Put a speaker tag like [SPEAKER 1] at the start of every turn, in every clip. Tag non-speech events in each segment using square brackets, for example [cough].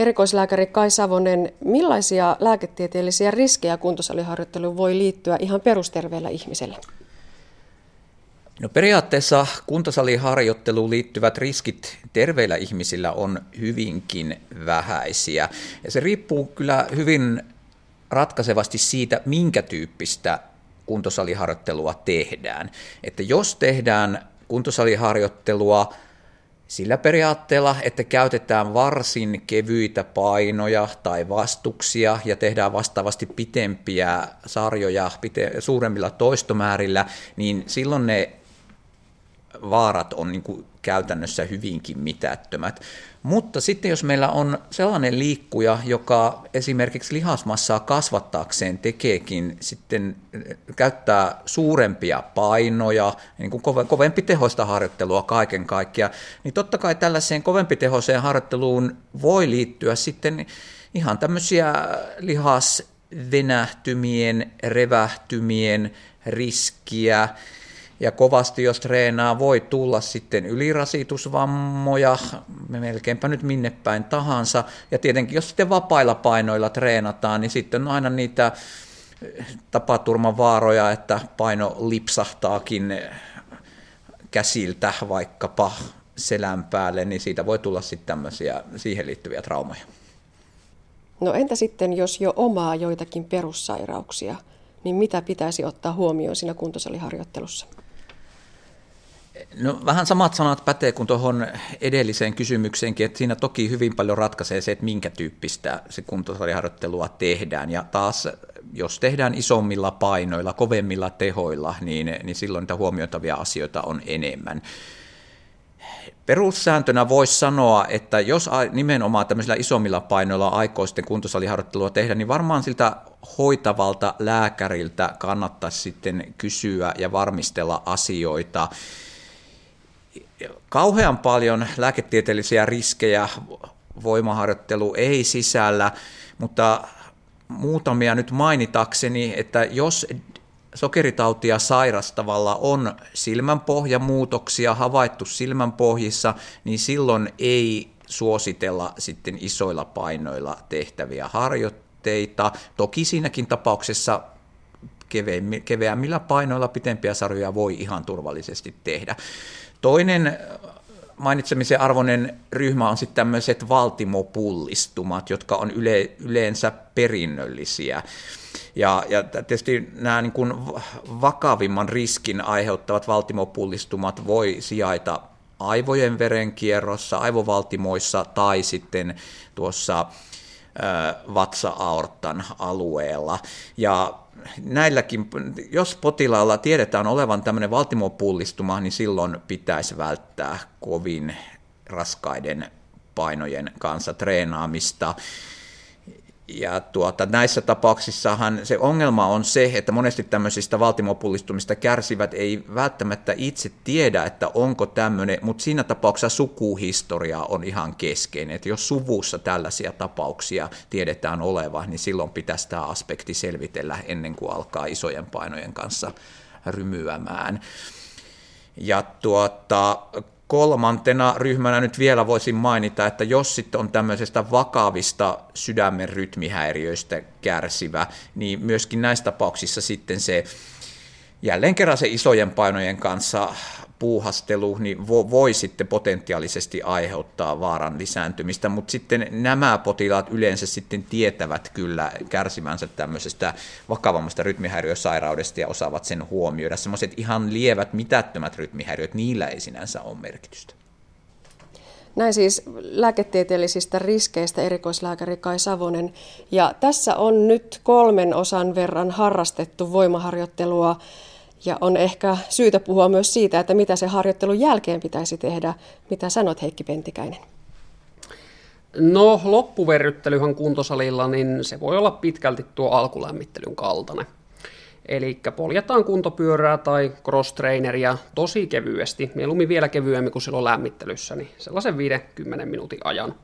[SPEAKER 1] Erikoislääkäri Kai Savonen, millaisia lääketieteellisiä riskejä kuntosaliharjoitteluun voi liittyä ihan perusterveellä ihmisellä?
[SPEAKER 2] No periaatteessa kuntosaliharjoitteluun liittyvät riskit terveillä ihmisillä on hyvinkin vähäisiä. Ja se riippuu kyllä hyvin ratkaisevasti siitä, minkä tyyppistä kuntosaliharjoittelua tehdään. Että jos tehdään kuntosaliharjoittelua sillä periaatteella, että käytetään varsin kevyitä painoja tai vastuksia ja tehdään vastaavasti pitempiä sarjoja pite- suuremmilla toistomäärillä, niin silloin ne vaarat on niin kuin käytännössä hyvinkin mitättömät. Mutta sitten jos meillä on sellainen liikkuja, joka esimerkiksi lihasmassaa kasvattaakseen tekeekin sitten eh, käyttää suurempia painoja, niin kuin kovempi tehoista harjoittelua kaiken kaikkiaan, niin totta kai tällaiseen kovempi tehoiseen harjoitteluun voi liittyä sitten ihan tämmöisiä lihasvenähtymien, revähtymien riskiä, ja kovasti jos treenaa, voi tulla sitten ylirasitusvammoja, melkeinpä nyt minne päin tahansa. Ja tietenkin jos sitten vapailla painoilla treenataan, niin sitten on aina niitä tapaturmavaaroja, että paino lipsahtaakin käsiltä vaikkapa selän päälle, niin siitä voi tulla sitten tämmöisiä siihen liittyviä traumoja.
[SPEAKER 1] No entä sitten, jos jo omaa joitakin perussairauksia, niin mitä pitäisi ottaa huomioon siinä kuntosaliharjoittelussa?
[SPEAKER 2] No vähän samat sanat pätee kuin tuohon edelliseen kysymykseenkin, että siinä toki hyvin paljon ratkaisee se, että minkä tyyppistä se kuntosaliharjoittelua tehdään. Ja taas, jos tehdään isommilla painoilla, kovemmilla tehoilla, niin, niin silloin niitä huomioitavia asioita on enemmän. Perussääntönä voisi sanoa, että jos nimenomaan tämmöisillä isommilla painoilla aikoo sitten kuntosaliharjoittelua tehdä, niin varmaan siltä hoitavalta lääkäriltä kannattaisi sitten kysyä ja varmistella asioita kauhean paljon lääketieteellisiä riskejä voimaharjoittelu ei sisällä, mutta muutamia nyt mainitakseni, että jos sokeritautia sairastavalla on silmänpohjamuutoksia havaittu silmänpohjissa, niin silloin ei suositella sitten isoilla painoilla tehtäviä harjoitteita. Toki siinäkin tapauksessa keveämmillä painoilla pitempiä sarjoja voi ihan turvallisesti tehdä. Toinen mainitsemisen arvoinen ryhmä on sitten tämmöiset valtimopullistumat, jotka on yle, yleensä perinnöllisiä. Ja, ja tietysti nämä niin kuin vakavimman riskin aiheuttavat valtimopullistumat voi sijaita aivojen verenkierrossa, aivovaltimoissa tai sitten tuossa vatsa-aortan alueella. Ja näilläkin, jos potilaalla tiedetään olevan tämmöinen valtimopullistuma, niin silloin pitäisi välttää kovin raskaiden painojen kanssa treenaamista. Ja tuota, näissä tapauksissahan se ongelma on se, että monesti tämmöisistä valtimopullistumista kärsivät ei välttämättä itse tiedä, että onko tämmöinen, mutta siinä tapauksessa sukuhistoria on ihan keskeinen. Että jos suvussa tällaisia tapauksia tiedetään olevan, niin silloin pitäisi tämä aspekti selvitellä ennen kuin alkaa isojen painojen kanssa rymyämään. Ja tuota, kolmantena ryhmänä nyt vielä voisin mainita, että jos sitten on tämmöisestä vakavista sydämen rytmihäiriöistä kärsivä, niin myöskin näissä tapauksissa sitten se jälleen kerran se isojen painojen kanssa puuhastelu niin vo, voi sitten potentiaalisesti aiheuttaa vaaran lisääntymistä, mutta sitten nämä potilaat yleensä sitten tietävät kyllä kärsivänsä tämmöisestä vakavammasta rytmihäiriösairaudesta ja osaavat sen huomioida. Semmoiset ihan lievät, mitättömät rytmihäiriöt, niillä ei sinänsä ole merkitystä.
[SPEAKER 1] Näin siis lääketieteellisistä riskeistä erikoislääkäri Kai Savonen. Ja tässä on nyt kolmen osan verran harrastettu voimaharjoittelua ja on ehkä syytä puhua myös siitä, että mitä se harjoittelun jälkeen pitäisi tehdä. Mitä sanot Heikki Pentikäinen?
[SPEAKER 3] No loppuverryttelyhän kuntosalilla, niin se voi olla pitkälti tuo alkulämmittelyn kaltainen. Eli poljetaan kuntopyörää tai cross-traineria tosi kevyesti, mieluummin vielä kevyemmin kuin silloin lämmittelyssä, niin sellaisen 50 minuutin ajan.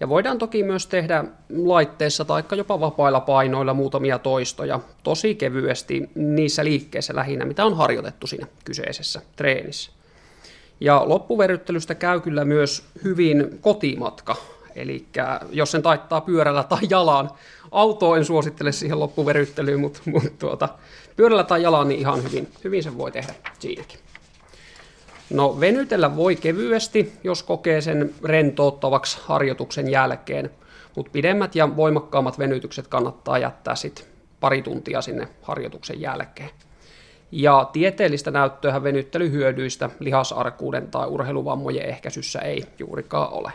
[SPEAKER 3] Ja voidaan toki myös tehdä laitteessa tai jopa vapailla painoilla muutamia toistoja tosi kevyesti niissä liikkeissä lähinnä, mitä on harjoitettu siinä kyseisessä treenissä. Ja loppuverryttelystä käy kyllä myös hyvin kotimatka. Eli jos sen taittaa pyörällä tai jalan, autoa en suosittele siihen loppuveryttelyyn, mutta, mutta tuota, pyörällä tai jalan niin ihan hyvin, hyvin sen voi tehdä siinäkin. No venytellä voi kevyesti, jos kokee sen rentouttavaksi harjoituksen jälkeen, mutta pidemmät ja voimakkaammat venytykset kannattaa jättää sitten pari tuntia sinne harjoituksen jälkeen. Ja tieteellistä näyttöä venyttelyhyödyistä lihasarkuuden tai urheiluvammojen ehkäisyssä ei juurikaan ole.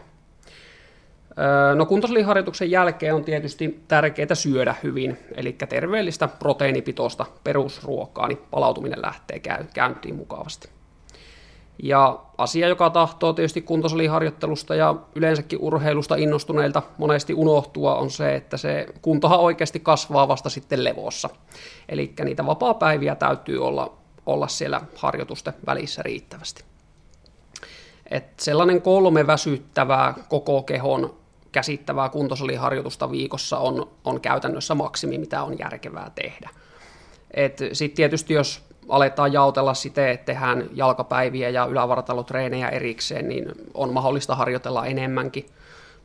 [SPEAKER 3] No kuntosaliharjoituksen jälkeen on tietysti tärkeää syödä hyvin, eli terveellistä proteiinipitoista perusruokaa, niin palautuminen lähtee käyntiin mukavasti. Ja asia, joka tahtoo tietysti kuntosaliharjoittelusta ja yleensäkin urheilusta innostuneilta monesti unohtua, on se, että se kuntohan oikeasti kasvaa vasta sitten levossa. Eli niitä vapaa-päiviä täytyy olla, olla siellä harjoitusten välissä riittävästi. Et sellainen kolme väsyttävää koko kehon käsittävää kuntosaliharjoitusta viikossa on, on käytännössä maksimi, mitä on järkevää tehdä. Sitten tietysti jos aletaan jaotella siten, että tehdään jalkapäiviä ja ylävartalotreenejä erikseen, niin on mahdollista harjoitella enemmänkin.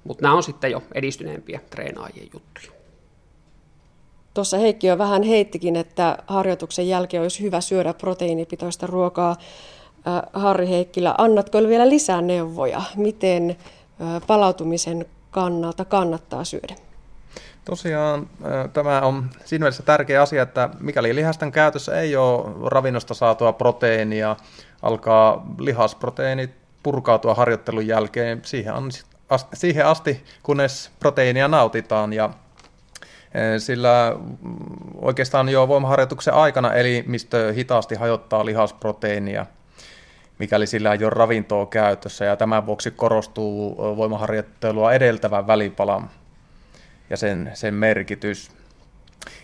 [SPEAKER 3] Mutta nämä on sitten jo edistyneempiä treenaajien juttuja.
[SPEAKER 1] Tuossa Heikki jo vähän heittikin, että harjoituksen jälkeen olisi hyvä syödä proteiinipitoista ruokaa. Harri Heikkilä, annatko vielä lisää neuvoja, miten palautumisen kannalta kannattaa syödä?
[SPEAKER 4] Tosiaan tämä on siinä mielessä tärkeä asia, että mikäli lihasten käytössä ei ole ravinnosta saatua proteiinia, alkaa lihasproteiinit purkautua harjoittelun jälkeen siihen, asti, kunnes proteiinia nautitaan. Ja sillä oikeastaan jo voimaharjoituksen aikana elimistö hitaasti hajottaa lihasproteiinia, mikäli sillä ei ole ravintoa käytössä, ja tämän vuoksi korostuu voimaharjoittelua edeltävän välipalan ja sen, sen merkitys.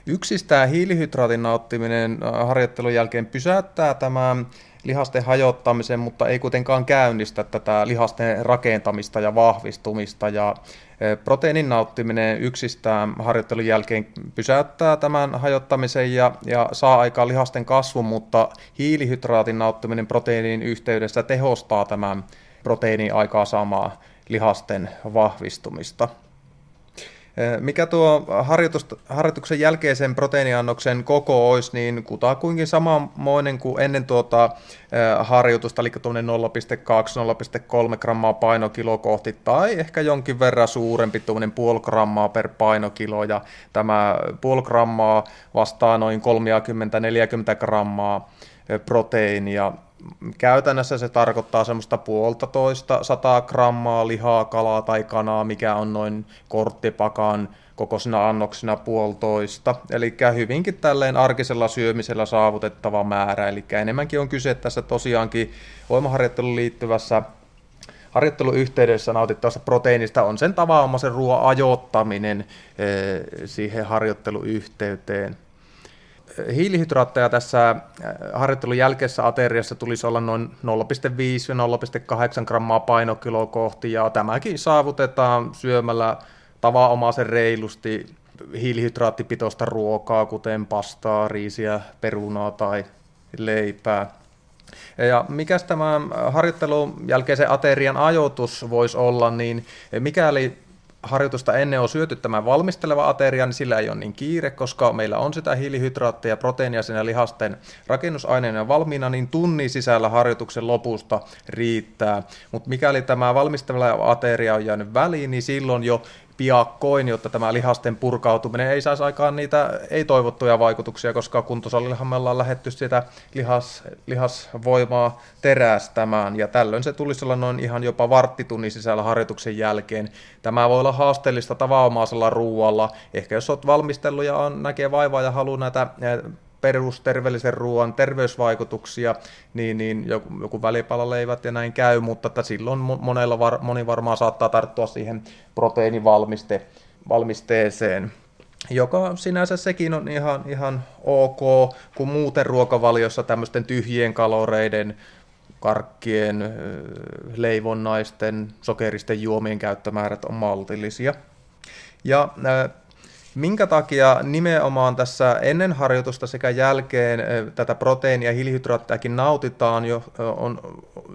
[SPEAKER 4] Yksistään hiilihydraatin nauttiminen äh, harjoittelun jälkeen pysäyttää tämän lihasten hajottamisen, mutta ei kuitenkaan käynnistä tätä lihasten rakentamista ja vahvistumista. Ja äh, proteiinin nauttiminen yksistään harjoittelun jälkeen pysäyttää tämän hajottamisen ja, ja saa aikaan lihasten kasvun, mutta hiilihydraatin nauttiminen proteiinin yhteydessä tehostaa tämän proteiinin aikaa samaa lihasten vahvistumista. Mikä tuo harjoituksen jälkeisen proteiiniannoksen koko olisi, niin kutakuinkin samanmoinen kuin ennen tuota harjoitusta, eli tuommoinen 0,2-0,3 grammaa painokilo kohti, tai ehkä jonkin verran suurempi, tuommoinen puoli grammaa per painokilo, ja tämä puoli grammaa vastaa noin 30-40 grammaa proteiinia käytännössä se tarkoittaa semmoista puolta toista sataa grammaa lihaa, kalaa tai kanaa, mikä on noin korttipakan kokoisina annoksina puolitoista. Eli hyvinkin tälleen arkisella syömisellä saavutettava määrä. Eli enemmänkin on kyse tässä tosiaankin voimaharjoitteluun liittyvässä harjoitteluyhteydessä nautittavasta proteiinista on sen tavanomaisen ruoan ajoittaminen eh, siihen harjoitteluyhteyteen hiilihydraatteja tässä äh, harjoittelun jälkeisessä ateriassa tulisi olla noin 0,5-0,8 grammaa painokiloa kohti, ja tämäkin saavutetaan syömällä tavanomaisen reilusti hiilihydraattipitoista ruokaa, kuten pastaa, riisiä, perunaa tai leipää. Ja mikä tämä harjoittelun jälkeisen aterian ajoitus voisi olla, niin mikäli harjoitusta ennen on syöty tämä valmisteleva ateria, niin sillä ei ole niin kiire, koska meillä on sitä hiilihydraatteja, proteiinia siinä lihasten rakennusaineena valmiina, niin tunnin sisällä harjoituksen lopusta riittää. Mutta mikäli tämä valmisteleva ateria on jäänyt väliin, niin silloin jo piakkoin, jotta tämä lihasten purkautuminen ei saisi aikaan niitä ei-toivottuja vaikutuksia, koska kuntosalillahan me ollaan lähetty sitä lihas, lihasvoimaa terästämään, ja tällöin se tulisi olla noin ihan jopa varttitunnin sisällä harjoituksen jälkeen. Tämä voi olla haasteellista tavanomaisella ruualla, ehkä jos olet valmistellut ja on, näkee vaivaa ja haluaa näitä perusterveellisen ruoan terveysvaikutuksia, niin, niin joku, joku välipalaleivät ja näin käy, mutta että silloin monella var, moni varmaan saattaa tarttua siihen proteiinivalmiste, valmisteeseen joka sinänsä sekin on ihan, ihan ok, kun muuten ruokavaliossa tämmöisten tyhjien kaloreiden, karkkien, leivonnaisten, sokeristen juomien käyttömäärät on maltillisia. Ja Minkä takia nimenomaan tässä ennen harjoitusta sekä jälkeen tätä proteiinia ja hiilihydraattiakin nautitaan, jo, on,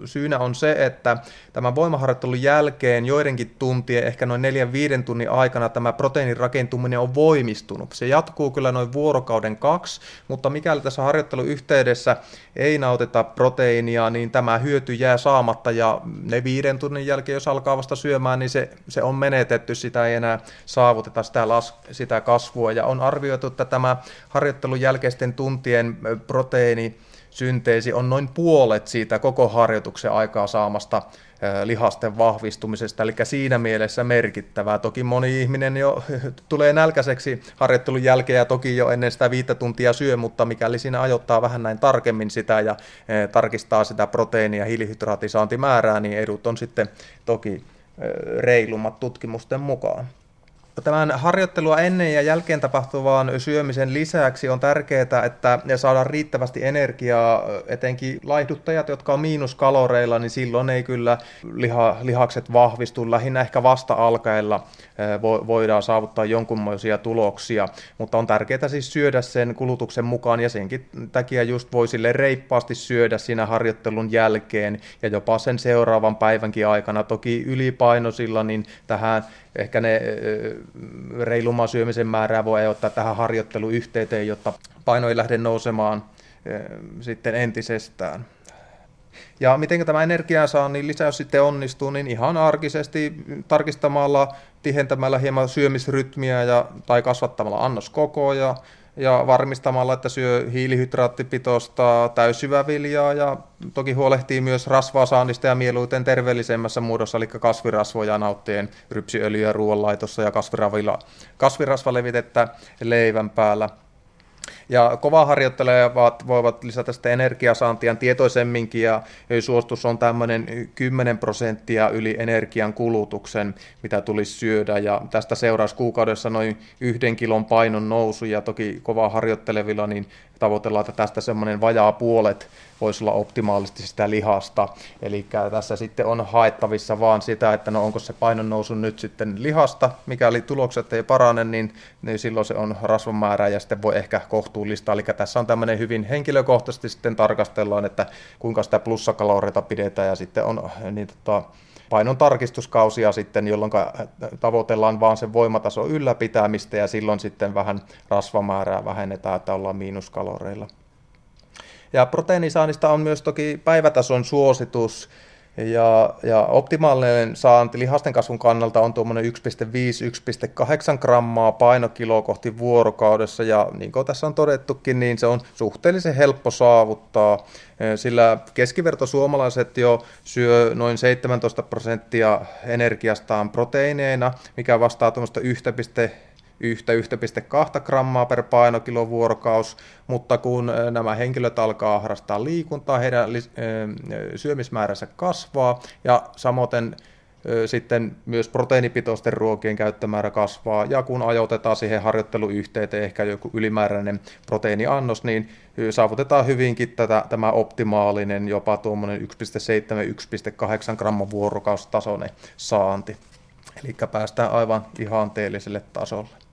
[SPEAKER 4] syynä on se, että tämän voimaharjoittelun jälkeen joidenkin tuntien, ehkä noin neljän viiden tunnin aikana tämä proteiinin rakentuminen on voimistunut. Se jatkuu kyllä noin vuorokauden kaksi, mutta mikäli tässä harjoittelun yhteydessä ei nautita proteiinia, niin tämä hyöty jää saamatta ja ne viiden tunnin jälkeen, jos alkaa vasta syömään, niin se, se on menetetty, sitä ei enää saavuteta sitä, las, sitä kasvua ja on arvioitu, että tämä harjoittelun jälkeisten tuntien proteiini synteesi on noin puolet siitä koko harjoituksen aikaa saamasta lihasten vahvistumisesta, eli siinä mielessä merkittävää. Toki moni ihminen jo [laughs] tulee nälkäiseksi harjoittelun jälkeen ja toki jo ennen sitä viittä tuntia syö, mutta mikäli siinä ajoittaa vähän näin tarkemmin sitä ja tarkistaa sitä proteiini- ja hiilihydraatisaantimäärää, niin edut on sitten toki reilummat tutkimusten mukaan. Tämän harjoittelua ennen ja jälkeen tapahtuvaan syömisen lisäksi on tärkeää, että saadaan riittävästi energiaa, etenkin laihduttajat, jotka on miinuskaloreilla, niin silloin ei kyllä liha, lihakset vahvistu. Lähinnä ehkä vasta alkaella voidaan saavuttaa jonkunmoisia tuloksia, mutta on tärkeää siis syödä sen kulutuksen mukaan ja senkin takia just voi sille reippaasti syödä siinä harjoittelun jälkeen ja jopa sen seuraavan päivänkin aikana. Toki ylipainoisilla, niin tähän ehkä ne reilumman syömisen määrää voi ottaa tähän harjoitteluyhteyteen, jotta paino ei lähde nousemaan sitten entisestään. Ja miten tämä energiansaannin lisäys sitten onnistuu, niin ihan arkisesti tarkistamalla, tihentämällä hieman syömisrytmiä ja, tai kasvattamalla annoskokoja ja varmistamalla, että syö hiilihydraattipitoista täyssyväviljaa ja toki huolehtii myös rasvaa ja mieluiten terveellisemmässä muodossa, eli kasvirasvoja nauttien rypsiöljyä ruoanlaitossa ja kasvirasvalevitettä leivän päällä. Ja kova harjoittelevat voivat lisätä sitä energiasaantia tietoisemminkin ja suostus on tämmöinen 10 prosenttia yli energian kulutuksen, mitä tulisi syödä ja tästä seuraisi kuukaudessa noin yhden kilon painon nousu ja toki kova harjoittelevilla niin tavoitellaan, että tästä semmoinen vajaa puolet voisi olla optimaalisesti sitä lihasta. Eli tässä sitten on haettavissa vaan sitä, että no onko se painon nousu nyt sitten lihasta, mikäli tulokset ei parane, niin, niin silloin se on rasvamäärä ja sitten voi ehkä kohtuullista. Eli tässä on tämmöinen hyvin henkilökohtaisesti sitten tarkastellaan, että kuinka sitä plussakaloreita pidetään ja sitten on niin tota, painon tarkistuskausia sitten, jolloin tavoitellaan vaan sen voimatason ylläpitämistä ja silloin sitten vähän rasvamäärää vähennetään, että ollaan miinuskaloreilla. Ja proteiinisaannista on myös toki päivätason suositus, ja, ja optimaalinen saanti lihasten kasvun kannalta on tuommoinen 1,5-1,8 grammaa painokilo kohti vuorokaudessa, ja niin kuin tässä on todettukin, niin se on suhteellisen helppo saavuttaa, sillä keskiverto suomalaiset jo syö noin 17 prosenttia energiastaan proteiineina, mikä vastaa tuommoista 1,1-1,2 grammaa per painokilo vuorokaus, mutta kun nämä henkilöt alkaa harrastaa liikuntaa, heidän syömismääränsä kasvaa ja samoin sitten myös proteiinipitoisten ruokien käyttömäärä kasvaa, ja kun ajoitetaan siihen harjoitteluyhteyteen ehkä joku ylimääräinen proteiiniannos, niin saavutetaan hyvinkin tätä, tämä optimaalinen, jopa tuommoinen 1,7-1,8 gramman vuorokaustasoinen saanti. Eli päästään aivan ihanteelliselle tasolle.